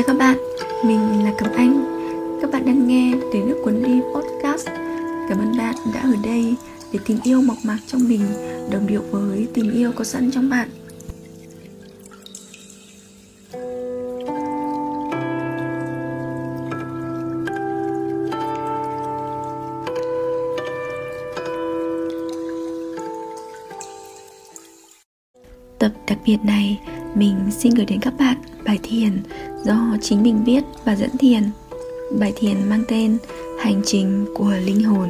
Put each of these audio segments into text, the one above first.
Chào các bạn, mình là Cẩm Anh. Các bạn đang nghe Để nước cuốn đi podcast. Cảm ơn bạn đã ở đây để tình yêu mộc mạc trong mình đồng điệu với tình yêu có sẵn trong bạn. Tập đặc biệt này, mình xin gửi đến các bạn bài thiền do chính mình viết và dẫn thiền. Bài thiền mang tên Hành trình của linh hồn.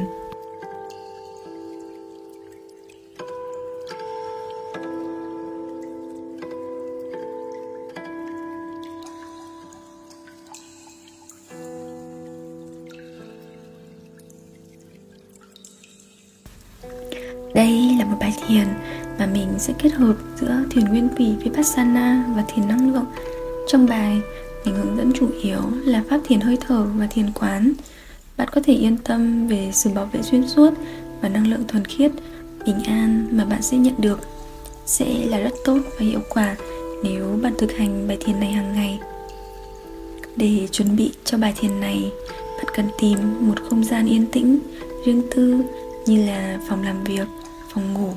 Thủy Vipassana và thiền năng lượng. Trong bài, mình hướng dẫn chủ yếu là pháp thiền hơi thở và thiền quán. Bạn có thể yên tâm về sự bảo vệ xuyên suốt và năng lượng thuần khiết, bình an mà bạn sẽ nhận được sẽ là rất tốt và hiệu quả nếu bạn thực hành bài thiền này hàng ngày. Để chuẩn bị cho bài thiền này, bạn cần tìm một không gian yên tĩnh, riêng tư như là phòng làm việc, phòng ngủ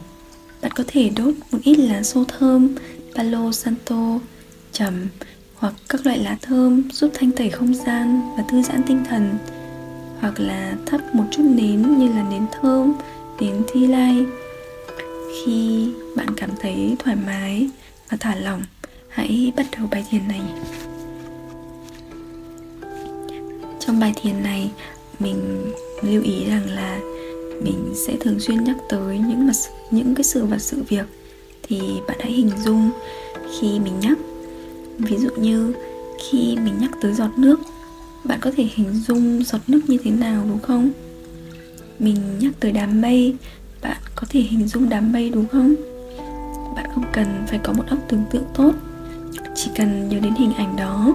bạn có thể đốt một ít lá xô thơm palo santo, trầm, hoặc các loại lá thơm giúp thanh tẩy không gian và thư giãn tinh thần, hoặc là thắp một chút nến như là nến thơm, nến thi lai. Khi bạn cảm thấy thoải mái và thả lỏng, hãy bắt đầu bài thiền này. Trong bài thiền này, mình lưu ý rằng là mình sẽ thường xuyên nhắc tới những mặt những cái sự vật sự việc thì bạn hãy hình dung khi mình nhắc. Ví dụ như khi mình nhắc tới giọt nước, bạn có thể hình dung giọt nước như thế nào, đúng không? Mình nhắc tới đám mây, bạn có thể hình dung đám mây, đúng không? Bạn không cần phải có một óc tưởng tượng tốt, chỉ cần nhớ đến hình ảnh đó.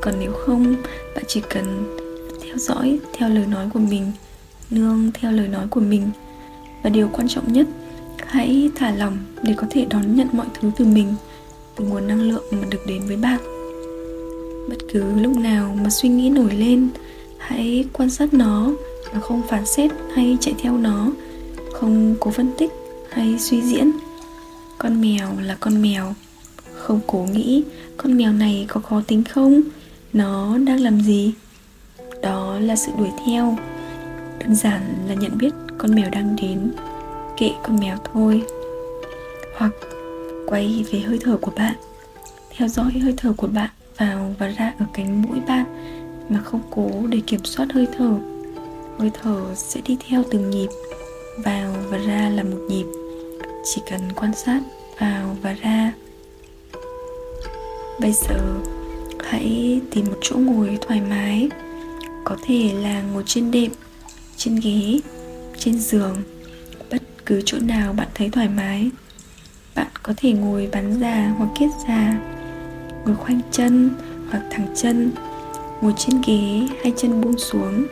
Còn nếu không, bạn chỉ cần theo dõi, theo lời nói của mình, nương theo lời nói của mình. Và điều quan trọng nhất hãy thả lòng để có thể đón nhận mọi thứ từ mình, từ nguồn năng lượng mà được đến với bạn. Bất cứ lúc nào mà suy nghĩ nổi lên, hãy quan sát nó mà không phán xét hay chạy theo nó. Không cố phân tích hay suy diễn. Con mèo là con mèo. Không cố nghĩ con mèo này có khó tính không? Nó đang làm gì? Đó là sự đuổi theo. Đơn giản là nhận biết con mèo đang đến kệ con mèo thôi. Hoặc quay về hơi thở của bạn. Theo dõi hơi thở của bạn vào và ra ở cánh mũi bạn mà không cố để kiểm soát hơi thở. Hơi thở sẽ đi theo từng nhịp, vào và ra là một nhịp. Chỉ cần quan sát vào và ra. Bây giờ, hãy tìm một chỗ ngồi thoải mái, có thể là ngồi trên đệm, trên ghế, trên giường cứ chỗ nào bạn thấy thoải mái, bạn có thể ngồi bắn già hoặc kiết già ngồi khoanh chân hoặc thẳng chân, ngồi trên ghế hai chân buông xuống.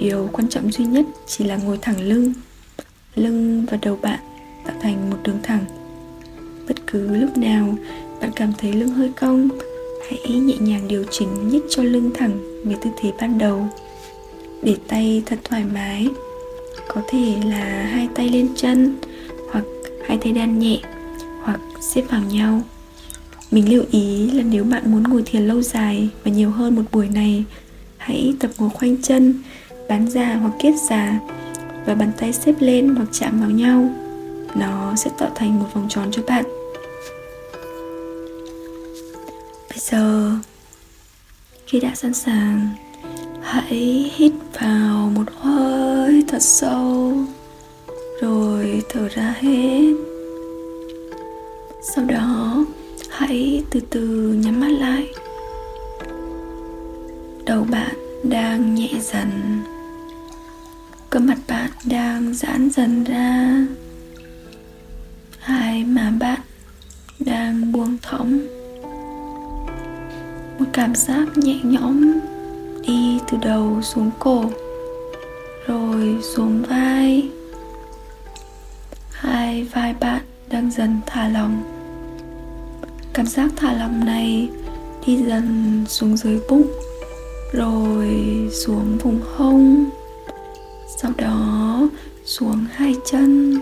Điều quan trọng duy nhất chỉ là ngồi thẳng lưng lưng và đầu bạn tạo thành một đường thẳng. Bất cứ lúc nào bạn cảm thấy lưng hơi cong, hãy nhẹ nhàng điều chỉnh nhích cho lưng thẳng về tư thế ban đầu. Để tay thật thoải mái có thể là hai tay lên chân, hoặc hai tay đan nhẹ, hoặc xếp vào nhau. Mình lưu ý là nếu bạn muốn ngồi thiền lâu dài và nhiều hơn một buổi này, hãy tập ngồi khoanh chân bán già hoặc kiết già và bàn tay xếp lên hoặc chạm vào nhau. Nó sẽ tạo thành một vòng tròn cho bạn. Bây giờ, khi đã sẵn sàng, hãy hít vào một hơi thật sâu. Rồi thở ra hết. Sau đó, hãy từ từ nhắm mắt lại. Đầu bạn đang nhẹ dần. Cơ mặt bạn đang giãn dần ra. Hai má bạn đang buông thõng. Một cảm giác nhẹ nhõm đi từ đầu xuống cổ rồi xuống vai. Hai vai bạn đang dần thả lỏng. Cảm giác thả lỏng này đi dần xuống dưới bụng, rồi xuống vùng hông, sau đó xuống hai chân.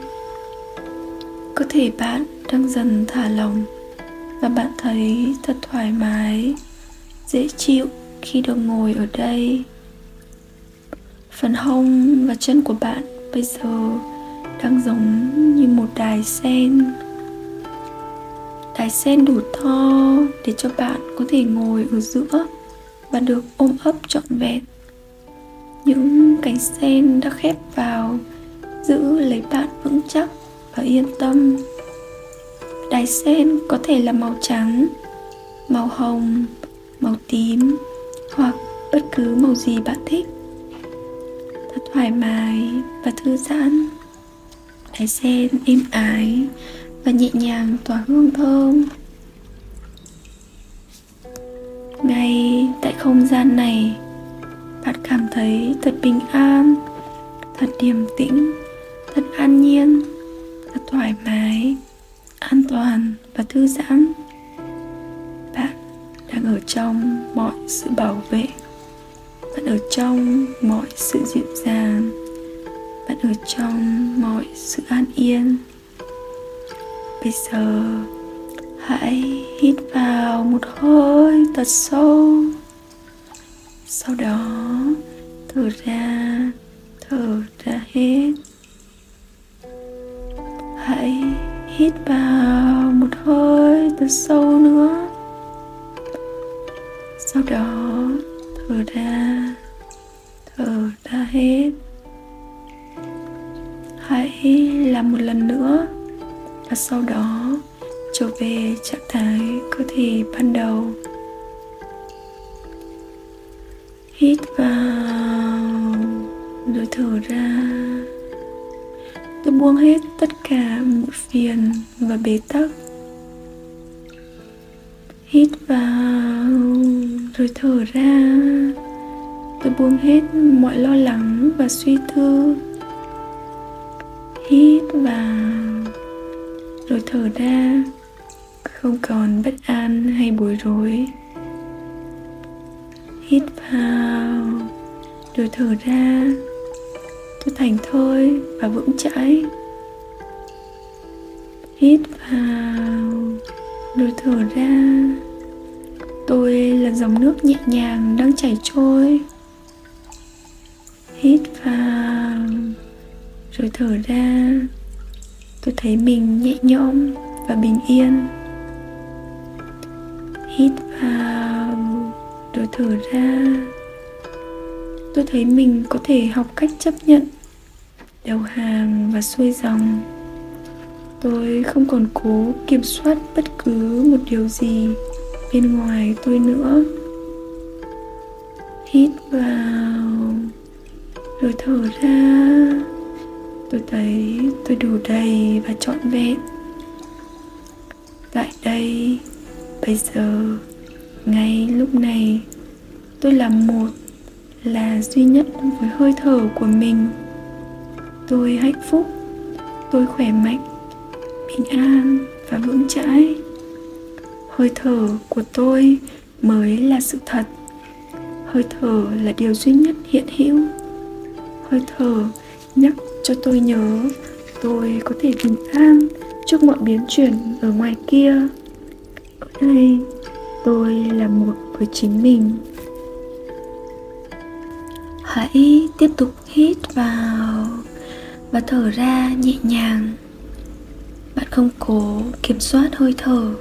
Cơ thể bạn đang dần thả lỏng và bạn thấy thật thoải mái, dễ chịu khi được ngồi ở đây phần hông và chân của bạn bây giờ đang giống như một đài sen. Đài sen đủ to để cho bạn có thể ngồi ở giữa và được ôm ấp trọn vẹn. Những cánh sen đã khép vào, giữ lấy bạn vững chắc và yên tâm. Đài sen có thể là màu trắng, màu hồng, màu tím hoặc bất cứ màu gì bạn thích thoải mái và thư giãn. Đài sen êm ái và nhẹ nhàng tỏa hương thơm. Ngay tại không gian này, bạn cảm thấy thật bình an, thật điềm tĩnh, thật an nhiên, thật thoải mái, an toàn và thư giãn. Bạn đang ở trong mọi sự bảo vệ bạn ở trong mọi sự dịu dàng. Bạn ở trong mọi sự an yên. Bây giờ, hãy hít vào một hơi thật sâu. Sau đó, thở ra thở ra hết. Hãy hít vào một hơi thật sâu nữa. Sau đó thở ra. Thở ra hết. Hãy làm một lần nữa. Và sau đó, trở về trạng thái cơ thể ban đầu. Hít vào rồi thở ra. Tôi buông hết tất cả mọi phiền và bế tắc. Hít vào rồi thở ra. Tôi buông hết mọi lo lắng và suy tư. Hít vào rồi thở ra. Không còn bất an hay bối rối. Hít vào rồi thở ra. Tôi thành thơi và vững chãi. Hít vào rồi thở ra tôi là dòng nước nhẹ nhàng đang chảy trôi. Hít vào rồi thở ra. Tôi thấy mình nhẹ nhõm và bình yên. Hít vào rồi thở ra. Tôi thấy mình có thể học cách chấp nhận đầu hàng và xuôi dòng. Tôi không còn cố kiểm soát bất cứ một điều gì bên ngoài tôi nữa. Hít vào, rồi thở ra. Tôi thấy tôi đủ đầy và trọn vẹn. Tại đây, bây giờ, ngay lúc này, tôi là một, là duy nhất với hơi thở của mình. Tôi hạnh phúc, tôi khỏe mạnh, bình an và vững chãi hơi thở của tôi mới là sự thật. Hơi thở là điều duy nhất hiện hữu. Hơi thở nhắc cho tôi nhớ, tôi có thể bình an trước mọi biến chuyển ở ngoài kia. Ở đây, tôi là một với chính mình. Hãy tiếp tục hít vào và thở ra nhẹ nhàng. Bạn không cố kiểm soát hơi thở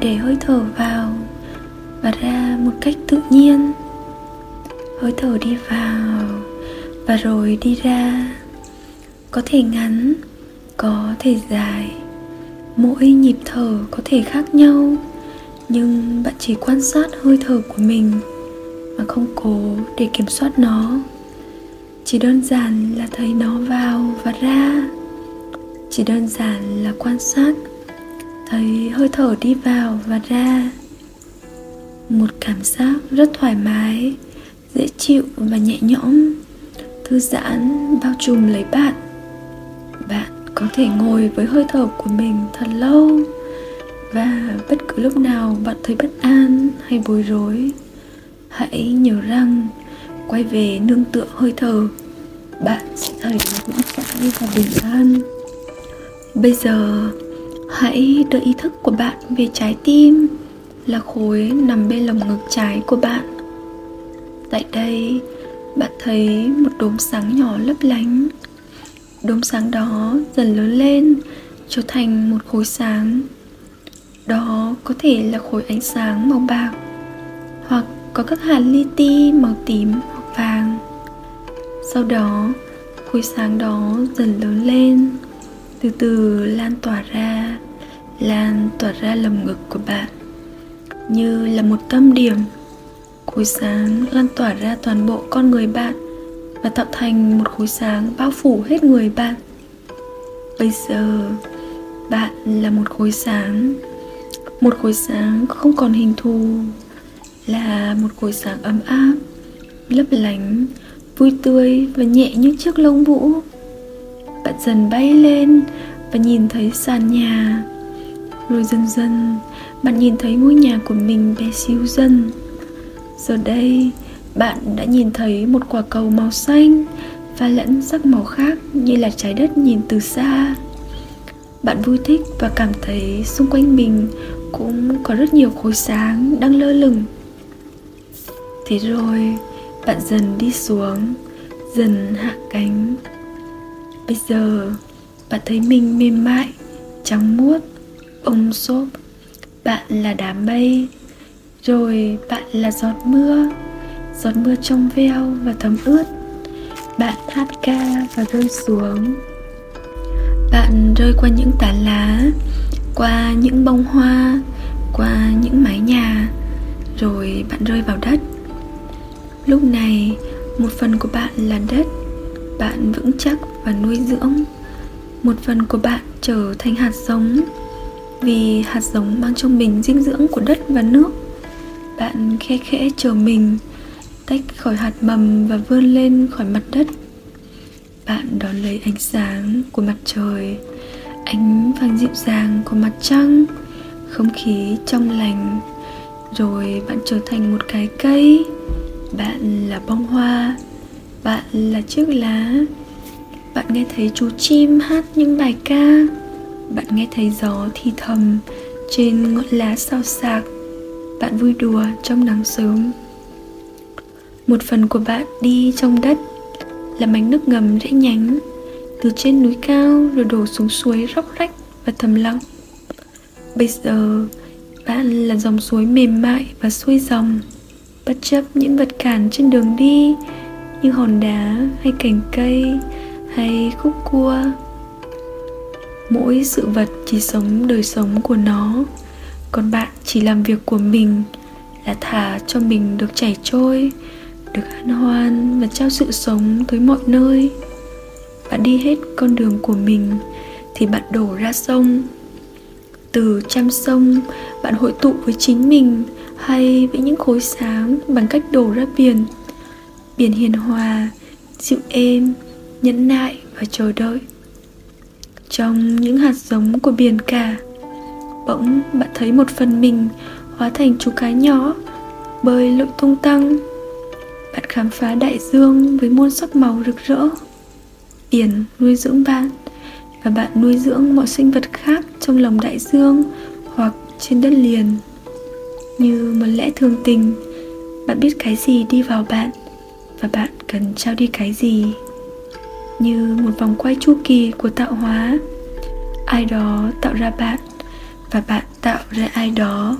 để hơi thở vào và ra một cách tự nhiên. Hơi thở đi vào và rồi đi ra. Có thể ngắn, có thể dài. Mỗi nhịp thở có thể khác nhau, nhưng bạn chỉ quan sát hơi thở của mình mà không cố để kiểm soát nó. Chỉ đơn giản là thấy nó vào và ra. Chỉ đơn giản là quan sát thấy hơi thở đi vào và ra. Một cảm giác rất thoải mái, dễ chịu và nhẹ nhõm. Thư giãn bao trùm lấy bạn. Bạn có thể ngồi với hơi thở của mình thật lâu. Và bất cứ lúc nào bạn thấy bất an hay bối rối, hãy nhớ rằng quay về nương tựa hơi thở, bạn sẽ thấy vững chãi và bình an. Bây giờ hãy đưa ý thức của bạn về trái tim là khối nằm bên lồng ngực trái của bạn. Tại đây, bạn thấy một đốm sáng nhỏ lấp lánh. Đốm sáng đó dần lớn lên, trở thành một khối sáng. Đó có thể là khối ánh sáng màu bạc, hoặc có các hạt li ti màu tím hoặc vàng. Sau đó, khối sáng đó dần lớn lên từ từ, lan tỏa ra, lan tỏa ra lồng ngực của bạn, như là một tâm điểm. Khối sáng lan tỏa ra toàn bộ con người bạn và tạo thành một khối sáng bao phủ hết người bạn. Bây giờ, bạn là một khối sáng. Một khối sáng không còn hình thù, là một khối sáng ấm áp, lấp lánh, vui tươi và nhẹ như chiếc lông vũ bạn dần bay lên và nhìn thấy sàn nhà. Rồi dần dần, bạn nhìn thấy ngôi nhà của mình bé xíu dần. Giờ đây, bạn đã nhìn thấy một quả cầu màu xanh và lẫn sắc màu khác như là trái đất nhìn từ xa. Bạn vui thích và cảm thấy xung quanh mình cũng có rất nhiều khối sáng đang lơ lửng. Thế rồi, bạn dần đi xuống, dần hạ cánh bây giờ, bạn thấy mình mềm mại, trắng muốt ôm xốp. Bạn là đám mây, rồi bạn là giọt mưa. Giọt mưa trong veo và thấm ướt. Bạn hát ca và rơi xuống. Bạn rơi qua những tán lá, qua những bông hoa, qua những mái nhà, rồi bạn rơi vào đất. Lúc này, một phần của bạn là đất. Bạn vững chắc và nuôi dưỡng một phần của bạn trở thành hạt giống. Vì hạt giống mang trong mình dinh dưỡng của đất và nước, bạn khe khẽ chờ mình, tách khỏi hạt mầm và vươn lên khỏi mặt đất. Bạn đón lấy ánh sáng của mặt trời, ánh vàng dịu dàng của mặt trăng, không khí trong lành. Rồi bạn trở thành một cái cây. Bạn là bông hoa, bạn là chiếc lá bạn nghe thấy chú chim hát những bài ca. Bạn nghe thấy gió thì thầm trên ngọn lá sao sạc bạn vui đùa trong nắng sớm. Một phần của bạn đi trong đất là mảnh nước ngầm rẽ nhánh. Từ trên núi cao rồi đổ xuống suối róc rách và thầm lặng. Bây giờ, bạn là dòng suối mềm mại và xuôi dòng. Bất chấp những vật cản trên đường đi, như hòn đá hay cành cây hay khúc cua. Mỗi sự vật chỉ sống đời sống của nó. Còn bạn chỉ làm việc của mình là thả cho mình được chảy trôi, được hân hoan và trao sự sống tới mọi nơi. Bạn đi hết con đường của mình thì bạn đổ ra sông. Từ trăm sông, bạn hội tụ với chính mình hay với những khối sáng bằng cách đổ ra biển. Biển hiền hòa, dịu êm nhẫn nại và chờ đợi. Trong những hạt giống của biển cả, bỗng bạn thấy một phần mình hóa thành chú cá nhỏ, bơi lội tung tăng. Bạn khám phá đại dương với muôn sắc màu rực rỡ. Biển nuôi dưỡng bạn và bạn nuôi dưỡng mọi sinh vật khác trong lòng đại dương hoặc trên đất liền. Như một lẽ thường tình, bạn biết cái gì đi vào bạn và bạn cần trao đi cái gì? Như một vòng quay chu kỳ của tạo hóa. Ai đó tạo ra bạn và bạn tạo ra ai đó.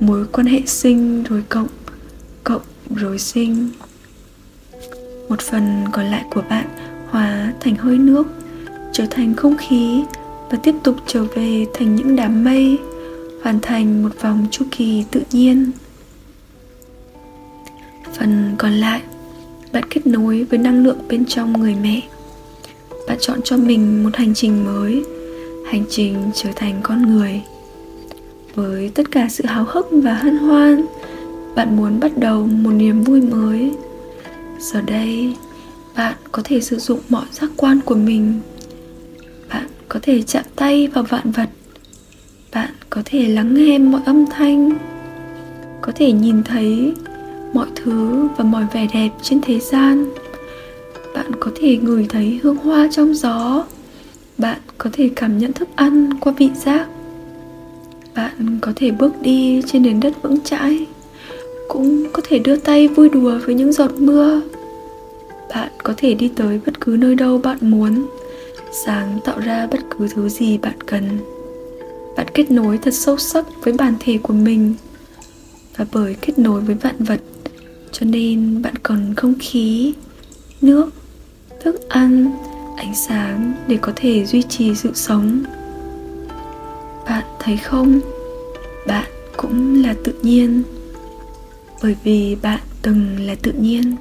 Mối quan hệ sinh rồi cộng cộng rồi sinh. Một phần còn lại của bạn hóa thành hơi nước, trở thành không khí và tiếp tục trở về thành những đám mây, hoàn thành một vòng chu kỳ tự nhiên. Phần còn lại, bạn kết nối với năng lượng bên trong người mẹ bạn chọn cho mình một hành trình mới, hành trình trở thành con người. Với tất cả sự háo hức và hân hoan, bạn muốn bắt đầu một niềm vui mới. Giờ đây, bạn có thể sử dụng mọi giác quan của mình. Bạn có thể chạm tay vào vạn vật. Bạn có thể lắng nghe mọi âm thanh. Có thể nhìn thấy mọi thứ và mọi vẻ đẹp trên thế gian bạn có thể ngửi thấy hương hoa trong gió. Bạn có thể cảm nhận thức ăn qua vị giác. Bạn có thể bước đi trên nền đất vững chãi, cũng có thể đưa tay vui đùa với những giọt mưa. Bạn có thể đi tới bất cứ nơi đâu bạn muốn, sáng tạo ra bất cứ thứ gì bạn cần. Bạn kết nối thật sâu sắc với bản thể của mình. Và bởi kết nối với vạn vật, cho nên bạn cần không khí, nước thức ăn, ánh sáng để có thể duy trì sự sống. Bạn thấy không? Bạn cũng là tự nhiên. Bởi vì bạn từng là tự nhiên.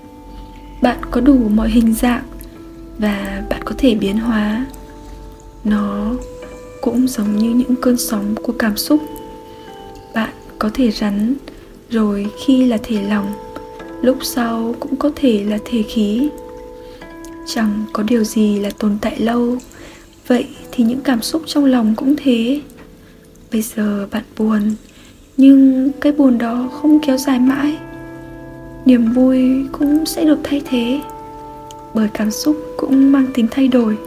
Bạn có đủ mọi hình dạng và bạn có thể biến hóa. Nó cũng giống như những cơn sóng của cảm xúc. Bạn có thể rắn, rồi khi là thể lòng lúc sau cũng có thể là thể khí chẳng có điều gì là tồn tại lâu. Vậy thì những cảm xúc trong lòng cũng thế. Bây giờ bạn buồn, nhưng cái buồn đó không kéo dài mãi. Niềm vui cũng sẽ được thay thế. Bởi cảm xúc cũng mang tính thay đổi.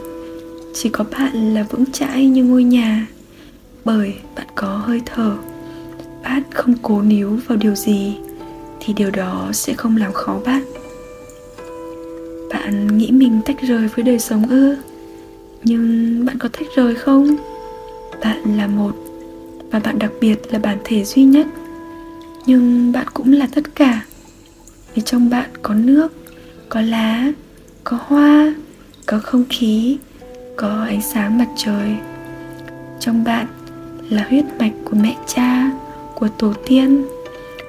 Chỉ có bạn là vững chãi như ngôi nhà. Bởi bạn có hơi thở. Bạn không cố níu vào điều gì, thì điều đó sẽ không làm khó bạn bạn nghĩ mình tách rời với đời sống ư? Nhưng bạn có tách rời không? Bạn là một, và bạn đặc biệt là bản thể duy nhất. Nhưng bạn cũng là tất cả. Vì trong bạn có nước, có lá, có hoa, có không khí, có ánh sáng mặt trời. Trong bạn là huyết mạch của mẹ cha, của tổ tiên.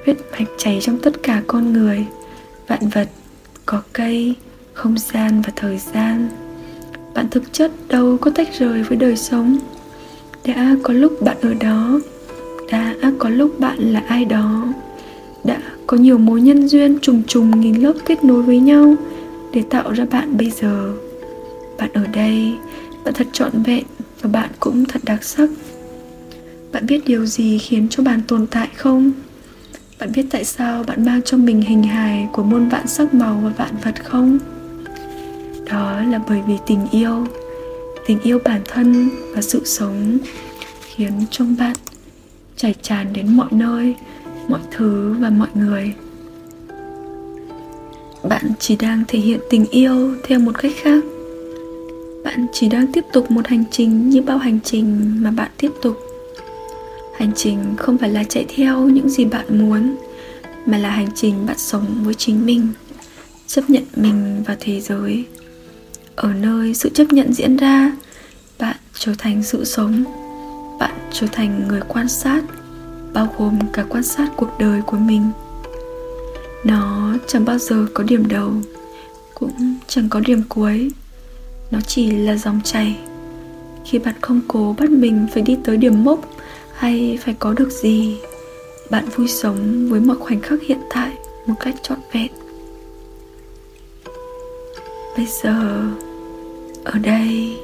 Huyết mạch chảy trong tất cả con người. Vạn vật, có cây không gian và thời gian. Bạn thực chất đâu có tách rời với đời sống? Đã có lúc bạn ở đó, đã có lúc bạn là ai đó. Đã có nhiều mối nhân duyên trùng trùng nghìn lớp kết nối với nhau để tạo ra bạn bây giờ. Bạn ở đây, bạn thật trọn vẹn và bạn cũng thật đặc sắc. Bạn biết điều gì khiến cho bạn tồn tại không? Bạn biết tại sao bạn mang cho mình hình hài của muôn vạn sắc màu và vạn vật không? Đó là bởi vì tình yêu. Tình yêu bản thân và sự sống khiến trong bạn chảy tràn đến mọi nơi, mọi thứ và mọi người. Bạn chỉ đang thể hiện tình yêu theo một cách khác. Bạn chỉ đang tiếp tục một hành trình như bao hành trình mà bạn tiếp tục. Hành trình không phải là chạy theo những gì bạn muốn, mà là hành trình bạn sống với chính mình, chấp nhận mình và thế giới ở nơi sự chấp nhận diễn ra. Bạn trở thành sự sống. Bạn trở thành người quan sát, bao gồm cả quan sát cuộc đời của mình. Nó chẳng bao giờ có điểm đầu, cũng chẳng có điểm cuối. Nó chỉ là dòng chảy. Khi bạn không cố bắt mình phải đi tới điểm mốc hay phải có được gì, bạn vui sống với mọi khoảnh khắc hiện tại một cách trọn vẹn bây giờ, ở đây,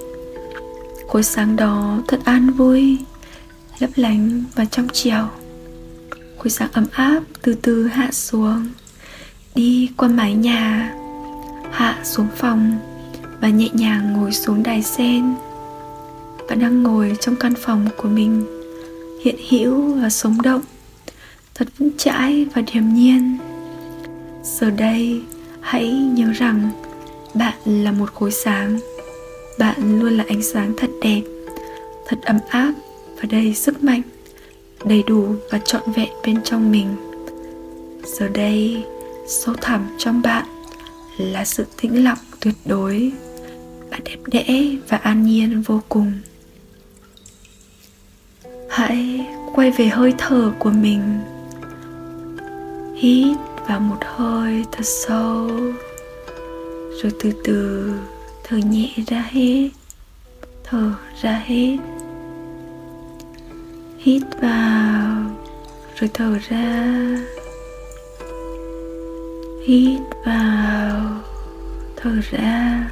khối sáng đó thật an vui, lấp lánh và trong chiều khối sáng ấm áp từ từ hạ xuống, đi qua mái nhà, hạ xuống phòng và nhẹ nhàng ngồi xuống đài sen. Bạn đang ngồi trong căn phòng của mình, hiện hữu và sống động, thật vững chãi và điềm nhiên. Giờ đây, hãy nhớ rằng bạn là một khối sáng. Bạn luôn là ánh sáng thật đẹp, thật ấm áp và đầy sức mạnh, đầy đủ và trọn vẹn bên trong mình. Giờ đây, sâu thẳm trong bạn là sự tĩnh lặng tuyệt đối bạn đẹp đẽ và an nhiên vô cùng. Hãy quay về hơi thở của mình. Hít vào một hơi thật sâu rồi từ từ, thở nhẹ ra hết. Thở ra hết. Hít vào, rồi thở ra. Hít vào, thở ra.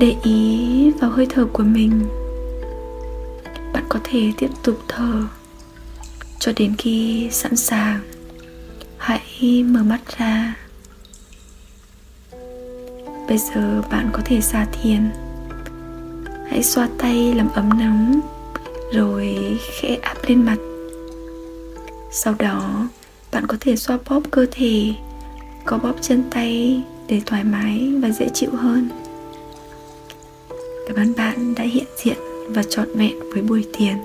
Để ý vào hơi thở của mình. Bạn có thể tiếp tục thở cho đến khi sẵn sàng. Hãy mở mắt ra bây giờ bạn có thể xả thiền. Hãy xoa tay làm ấm nóng, rồi khẽ áp lên mặt. Sau đó, bạn có thể xoa bóp cơ thể có bóp chân tay để thoải mái và dễ chịu hơn. Cảm ơn bạn đã hiện diện và trọn vẹn với buổi thiền.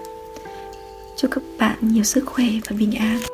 Chúc các bạn nhiều sức khỏe và bình an.